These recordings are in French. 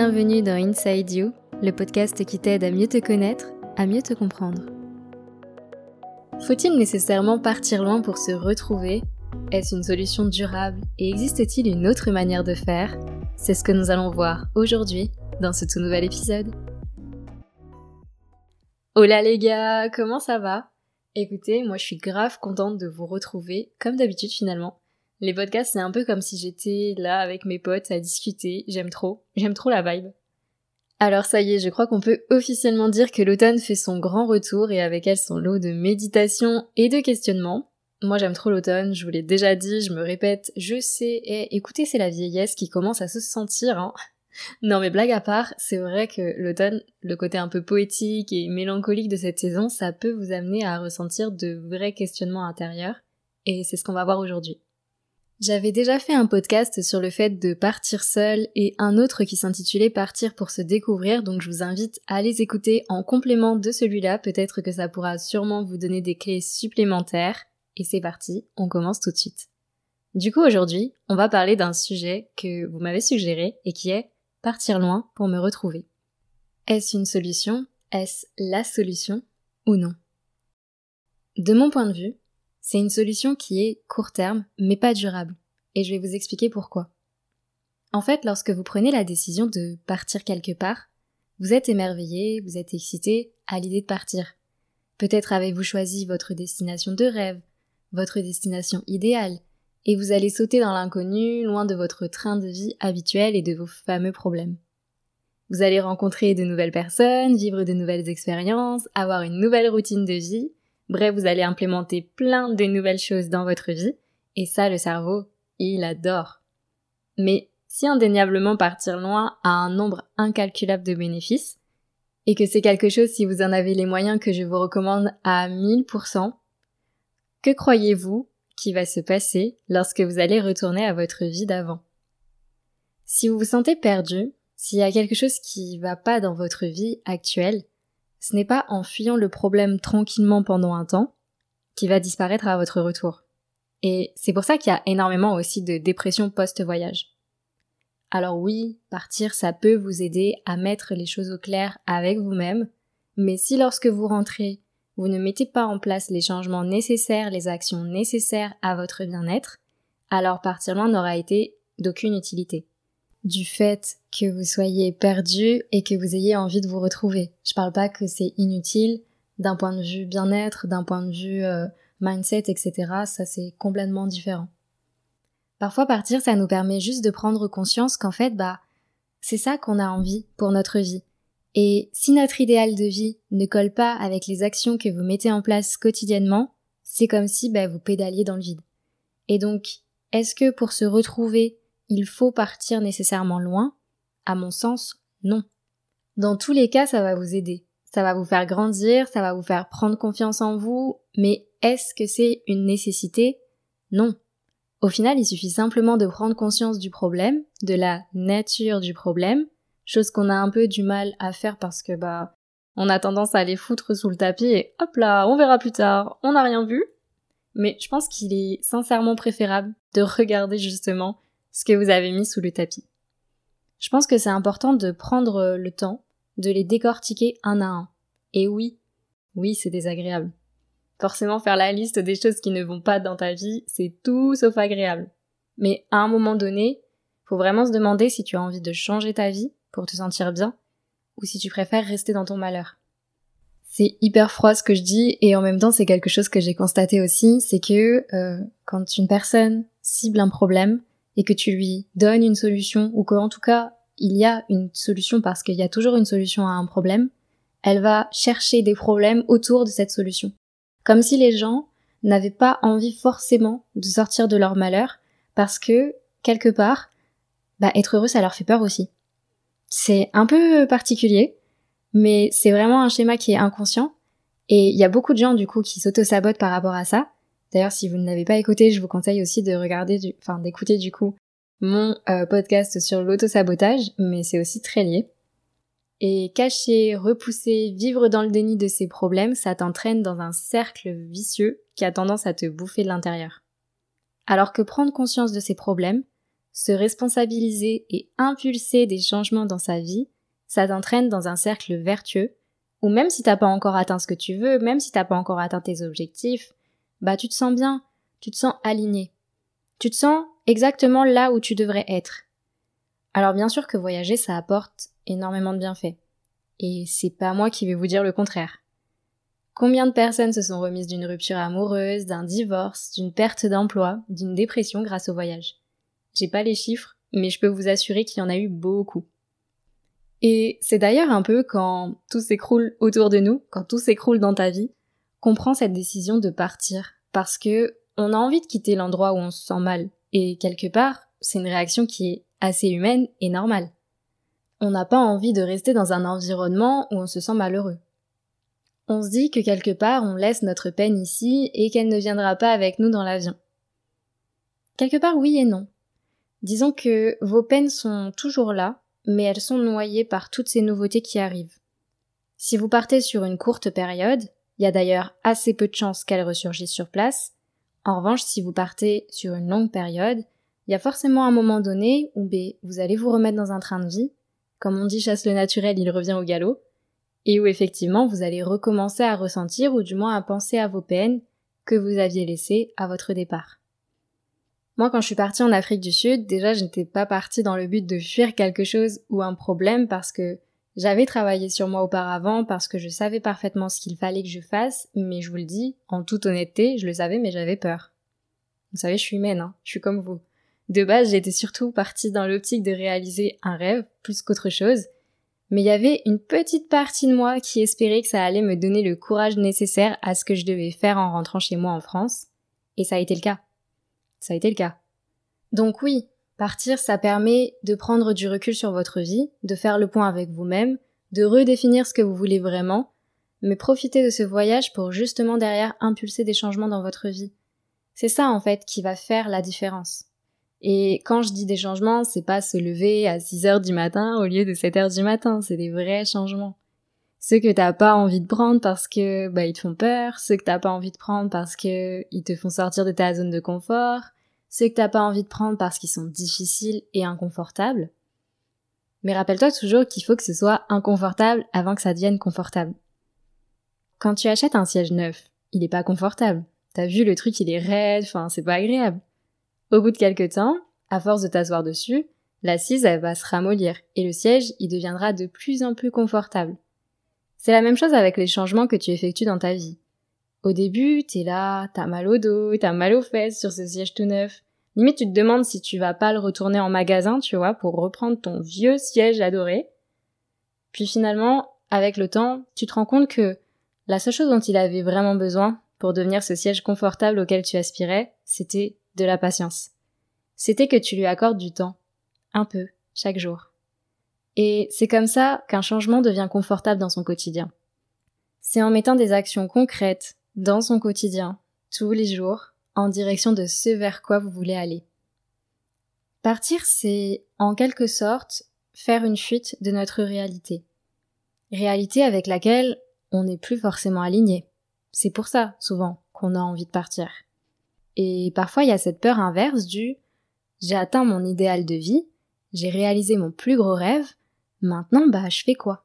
Bienvenue dans Inside You, le podcast qui t'aide à mieux te connaître, à mieux te comprendre. Faut-il nécessairement partir loin pour se retrouver? Est-ce une solution durable Et existe-t-il une autre manière de faire? C'est ce que nous allons voir aujourd'hui dans ce tout nouvel épisode. Hola les gars, comment ça va? Écoutez, moi je suis grave contente de vous retrouver, comme d'habitude finalement. Les podcasts, c'est un peu comme si j'étais là avec mes potes à discuter. J'aime trop. J'aime trop la vibe. Alors ça y est, je crois qu'on peut officiellement dire que l'automne fait son grand retour et avec elle son lot de méditation et de questionnement. Moi j'aime trop l'automne, je vous l'ai déjà dit, je me répète, je sais, et écoutez, c'est la vieillesse qui commence à se sentir, hein. Non mais blague à part, c'est vrai que l'automne, le côté un peu poétique et mélancolique de cette saison, ça peut vous amener à ressentir de vrais questionnements intérieurs, et c'est ce qu'on va voir aujourd'hui. J'avais déjà fait un podcast sur le fait de partir seul et un autre qui s'intitulait Partir pour se découvrir, donc je vous invite à les écouter en complément de celui-là, peut-être que ça pourra sûrement vous donner des clés supplémentaires. Et c'est parti, on commence tout de suite. Du coup aujourd'hui, on va parler d'un sujet que vous m'avez suggéré et qui est partir loin pour me retrouver. Est-ce une solution? Est-ce la solution? Ou non? De mon point de vue, c'est une solution qui est court terme, mais pas durable. Et je vais vous expliquer pourquoi. En fait, lorsque vous prenez la décision de partir quelque part, vous êtes émerveillé, vous êtes excité à l'idée de partir. Peut-être avez-vous choisi votre destination de rêve, votre destination idéale, et vous allez sauter dans l'inconnu, loin de votre train de vie habituel et de vos fameux problèmes. Vous allez rencontrer de nouvelles personnes, vivre de nouvelles expériences, avoir une nouvelle routine de vie, Bref, vous allez implémenter plein de nouvelles choses dans votre vie, et ça, le cerveau, il adore. Mais si indéniablement partir loin a un nombre incalculable de bénéfices, et que c'est quelque chose si vous en avez les moyens que je vous recommande à 1000%, que croyez-vous qui va se passer lorsque vous allez retourner à votre vie d'avant? Si vous vous sentez perdu, s'il y a quelque chose qui va pas dans votre vie actuelle, ce n'est pas en fuyant le problème tranquillement pendant un temps qui va disparaître à votre retour. Et c'est pour ça qu'il y a énormément aussi de dépression post-voyage. Alors oui, partir, ça peut vous aider à mettre les choses au clair avec vous-même, mais si lorsque vous rentrez, vous ne mettez pas en place les changements nécessaires, les actions nécessaires à votre bien-être, alors partir loin n'aura été d'aucune utilité du fait que vous soyez perdu et que vous ayez envie de vous retrouver. Je parle pas que c'est inutile d'un point de vue bien-être, d'un point de vue euh, mindset, etc. Ça c'est complètement différent. Parfois partir, ça nous permet juste de prendre conscience qu'en fait, bah, c'est ça qu'on a envie pour notre vie. Et si notre idéal de vie ne colle pas avec les actions que vous mettez en place quotidiennement, c'est comme si bah, vous pédaliez dans le vide. Et donc, est-ce que pour se retrouver il faut partir nécessairement loin À mon sens, non. Dans tous les cas, ça va vous aider. Ça va vous faire grandir, ça va vous faire prendre confiance en vous, mais est-ce que c'est une nécessité? Non. Au final, il suffit simplement de prendre conscience du problème, de la nature du problème, chose qu'on a un peu du mal à faire parce que bah on a tendance à les foutre sous le tapis et hop là, on verra plus tard, on n'a rien vu. Mais je pense qu'il est sincèrement préférable de regarder justement ce que vous avez mis sous le tapis. Je pense que c'est important de prendre le temps de les décortiquer un à un. Et oui, oui, c'est désagréable. Forcément, faire la liste des choses qui ne vont pas dans ta vie, c'est tout sauf agréable. Mais à un moment donné, faut vraiment se demander si tu as envie de changer ta vie pour te sentir bien, ou si tu préfères rester dans ton malheur. C'est hyper froid ce que je dis, et en même temps c'est quelque chose que j'ai constaté aussi, c'est que euh, quand une personne cible un problème, et que tu lui donnes une solution, ou qu'en tout cas il y a une solution parce qu'il y a toujours une solution à un problème, elle va chercher des problèmes autour de cette solution. Comme si les gens n'avaient pas envie forcément de sortir de leur malheur parce que, quelque part, bah, être heureux ça leur fait peur aussi. C'est un peu particulier, mais c'est vraiment un schéma qui est inconscient et il y a beaucoup de gens du coup qui s'auto-sabotent par rapport à ça D'ailleurs, si vous ne l'avez pas écouté, je vous conseille aussi de regarder, du... enfin d'écouter du coup mon euh, podcast sur l'auto-sabotage, mais c'est aussi très lié. Et cacher, repousser, vivre dans le déni de ses problèmes, ça t'entraîne dans un cercle vicieux qui a tendance à te bouffer de l'intérieur. Alors que prendre conscience de ses problèmes, se responsabiliser et impulser des changements dans sa vie, ça t'entraîne dans un cercle vertueux, où même si t'as pas encore atteint ce que tu veux, même si t'as pas encore atteint tes objectifs, bah tu te sens bien, tu te sens aligné. Tu te sens exactement là où tu devrais être. Alors bien sûr que voyager, ça apporte énormément de bienfaits. Et c'est pas moi qui vais vous dire le contraire. Combien de personnes se sont remises d'une rupture amoureuse, d'un divorce, d'une perte d'emploi, d'une dépression grâce au voyage? J'ai pas les chiffres, mais je peux vous assurer qu'il y en a eu beaucoup. Et c'est d'ailleurs un peu quand tout s'écroule autour de nous, quand tout s'écroule dans ta vie, qu'on prend cette décision de partir. Parce que on a envie de quitter l'endroit où on se sent mal. Et quelque part, c'est une réaction qui est assez humaine et normale. On n'a pas envie de rester dans un environnement où on se sent malheureux. On se dit que quelque part on laisse notre peine ici et qu'elle ne viendra pas avec nous dans l'avion. Quelque part oui et non. Disons que vos peines sont toujours là, mais elles sont noyées par toutes ces nouveautés qui arrivent. Si vous partez sur une courte période, il y a d'ailleurs assez peu de chances qu'elles ressurgissent sur place. En revanche, si vous partez sur une longue période, il y a forcément un moment donné où B, vous allez vous remettre dans un train de vie. Comme on dit chasse le naturel, il revient au galop. Et où effectivement vous allez recommencer à ressentir ou du moins à penser à vos peines que vous aviez laissées à votre départ. Moi, quand je suis partie en Afrique du Sud, déjà, je n'étais pas partie dans le but de fuir quelque chose ou un problème parce que j'avais travaillé sur moi auparavant parce que je savais parfaitement ce qu'il fallait que je fasse, mais je vous le dis, en toute honnêteté, je le savais, mais j'avais peur. Vous savez, je suis humaine, hein, je suis comme vous. De base, j'étais surtout partie dans l'optique de réaliser un rêve, plus qu'autre chose, mais il y avait une petite partie de moi qui espérait que ça allait me donner le courage nécessaire à ce que je devais faire en rentrant chez moi en France, et ça a été le cas. Ça a été le cas. Donc oui, partir, ça permet de prendre du recul sur votre vie, de faire le point avec vous-même, de redéfinir ce que vous voulez vraiment, mais profitez de ce voyage pour justement derrière impulser des changements dans votre vie. C'est ça en fait qui va faire la différence. Et quand je dis des changements, c'est pas se lever à 6 heures du matin au lieu de 7 heures du matin, c'est des vrais changements. Ceux que t'as pas envie de prendre parce que bah ils te font peur, ceux que t'as pas envie de prendre parce que ils te font sortir de ta zone de confort, ceux que t'as pas envie de prendre parce qu'ils sont difficiles et inconfortables. Mais rappelle-toi toujours qu'il faut que ce soit inconfortable avant que ça devienne confortable. Quand tu achètes un siège neuf, il est pas confortable. T'as vu le truc, il est raide, enfin c'est pas agréable. Au bout de quelques temps, à force de t'asseoir dessus, l'assise elle va se ramollir et le siège il deviendra de plus en plus confortable. C'est la même chose avec les changements que tu effectues dans ta vie. Au début, t'es là, t'as mal au dos, t'as mal aux fesses sur ce siège tout neuf. Limite, tu te demandes si tu vas pas le retourner en magasin, tu vois, pour reprendre ton vieux siège adoré. Puis finalement, avec le temps, tu te rends compte que la seule chose dont il avait vraiment besoin pour devenir ce siège confortable auquel tu aspirais, c'était de la patience. C'était que tu lui accordes du temps. Un peu, chaque jour. Et c'est comme ça qu'un changement devient confortable dans son quotidien. C'est en mettant des actions concrètes dans son quotidien, tous les jours, en direction de ce vers quoi vous voulez aller. Partir, c'est en quelque sorte faire une fuite de notre réalité. Réalité avec laquelle on n'est plus forcément aligné. C'est pour ça, souvent, qu'on a envie de partir. Et parfois, il y a cette peur inverse du j'ai atteint mon idéal de vie, j'ai réalisé mon plus gros rêve, Maintenant, bah, je fais quoi?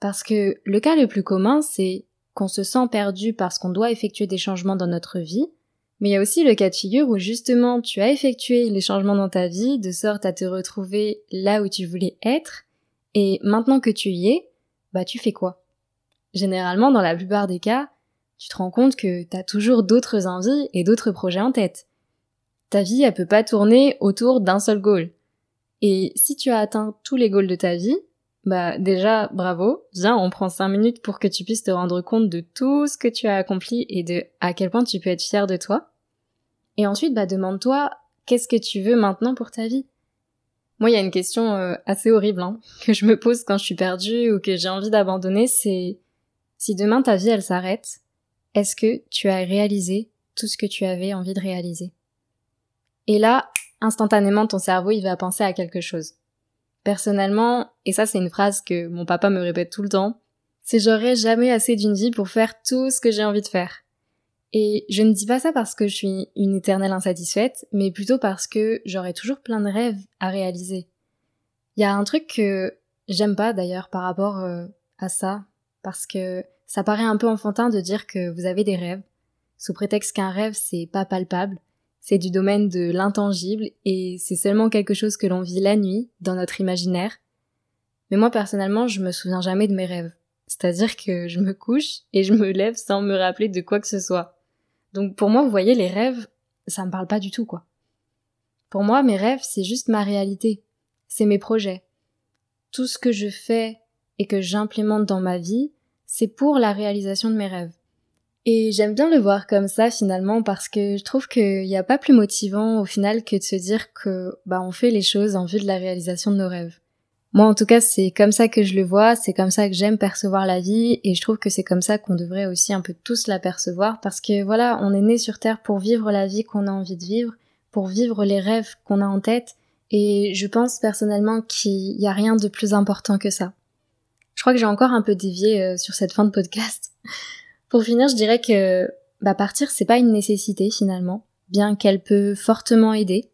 Parce que le cas le plus commun, c'est qu'on se sent perdu parce qu'on doit effectuer des changements dans notre vie, mais il y a aussi le cas de figure où justement tu as effectué les changements dans ta vie de sorte à te retrouver là où tu voulais être, et maintenant que tu y es, bah tu fais quoi? Généralement, dans la plupart des cas, tu te rends compte que t'as toujours d'autres envies et d'autres projets en tête. Ta vie, elle peut pas tourner autour d'un seul goal. Et si tu as atteint tous les goals de ta vie, bah déjà bravo, viens, on prend 5 minutes pour que tu puisses te rendre compte de tout ce que tu as accompli et de à quel point tu peux être fier de toi. Et ensuite, bah demande-toi qu'est-ce que tu veux maintenant pour ta vie? Moi, il y a une question euh, assez horrible hein, que je me pose quand je suis perdue ou que j'ai envie d'abandonner, c'est si demain ta vie elle s'arrête, est-ce que tu as réalisé tout ce que tu avais envie de réaliser? Et là, instantanément ton cerveau il va penser à quelque chose. Personnellement, et ça c'est une phrase que mon papa me répète tout le temps, c'est j'aurai jamais assez d'une vie pour faire tout ce que j'ai envie de faire. Et je ne dis pas ça parce que je suis une éternelle insatisfaite, mais plutôt parce que j'aurai toujours plein de rêves à réaliser. Il y a un truc que j'aime pas d'ailleurs par rapport euh, à ça, parce que ça paraît un peu enfantin de dire que vous avez des rêves, sous prétexte qu'un rêve c'est pas palpable, c'est du domaine de l'intangible et c'est seulement quelque chose que l'on vit la nuit, dans notre imaginaire. Mais moi personnellement, je me souviens jamais de mes rêves. C'est-à-dire que je me couche et je me lève sans me rappeler de quoi que ce soit. Donc pour moi, vous voyez, les rêves, ça me parle pas du tout, quoi. Pour moi, mes rêves, c'est juste ma réalité. C'est mes projets. Tout ce que je fais et que j'implémente dans ma vie, c'est pour la réalisation de mes rêves. Et j'aime bien le voir comme ça finalement parce que je trouve qu'il n'y a pas plus motivant au final que de se dire que bah on fait les choses en vue de la réalisation de nos rêves. Moi en tout cas c'est comme ça que je le vois, c'est comme ça que j'aime percevoir la vie et je trouve que c'est comme ça qu'on devrait aussi un peu tous la percevoir parce que voilà on est né sur Terre pour vivre la vie qu'on a envie de vivre, pour vivre les rêves qu'on a en tête et je pense personnellement qu'il n'y a rien de plus important que ça. Je crois que j'ai encore un peu dévié euh, sur cette fin de podcast. Pour finir, je dirais que bah, partir, c'est pas une nécessité finalement, bien qu'elle peut fortement aider.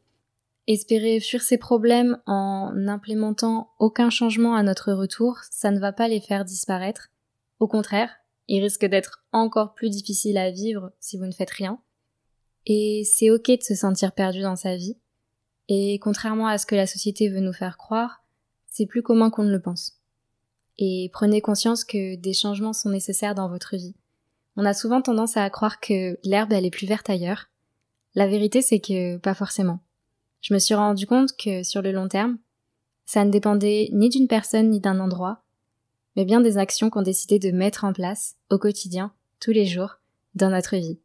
Espérer fuir ses problèmes en n'implémentant aucun changement à notre retour, ça ne va pas les faire disparaître. Au contraire, ils risquent d'être encore plus difficiles à vivre si vous ne faites rien. Et c'est ok de se sentir perdu dans sa vie. Et contrairement à ce que la société veut nous faire croire, c'est plus commun qu'on ne le pense. Et prenez conscience que des changements sont nécessaires dans votre vie. On a souvent tendance à croire que l'herbe elle est plus verte ailleurs. La vérité c'est que pas forcément. Je me suis rendu compte que sur le long terme, ça ne dépendait ni d'une personne ni d'un endroit, mais bien des actions qu'on décidait de mettre en place au quotidien, tous les jours, dans notre vie.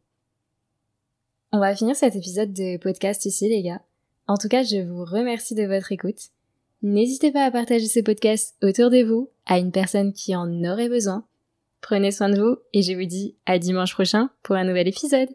On va finir cet épisode de podcast ici les gars. En tout cas, je vous remercie de votre écoute. N'hésitez pas à partager ce podcast autour de vous à une personne qui en aurait besoin Prenez soin de vous et je vous dis à dimanche prochain pour un nouvel épisode.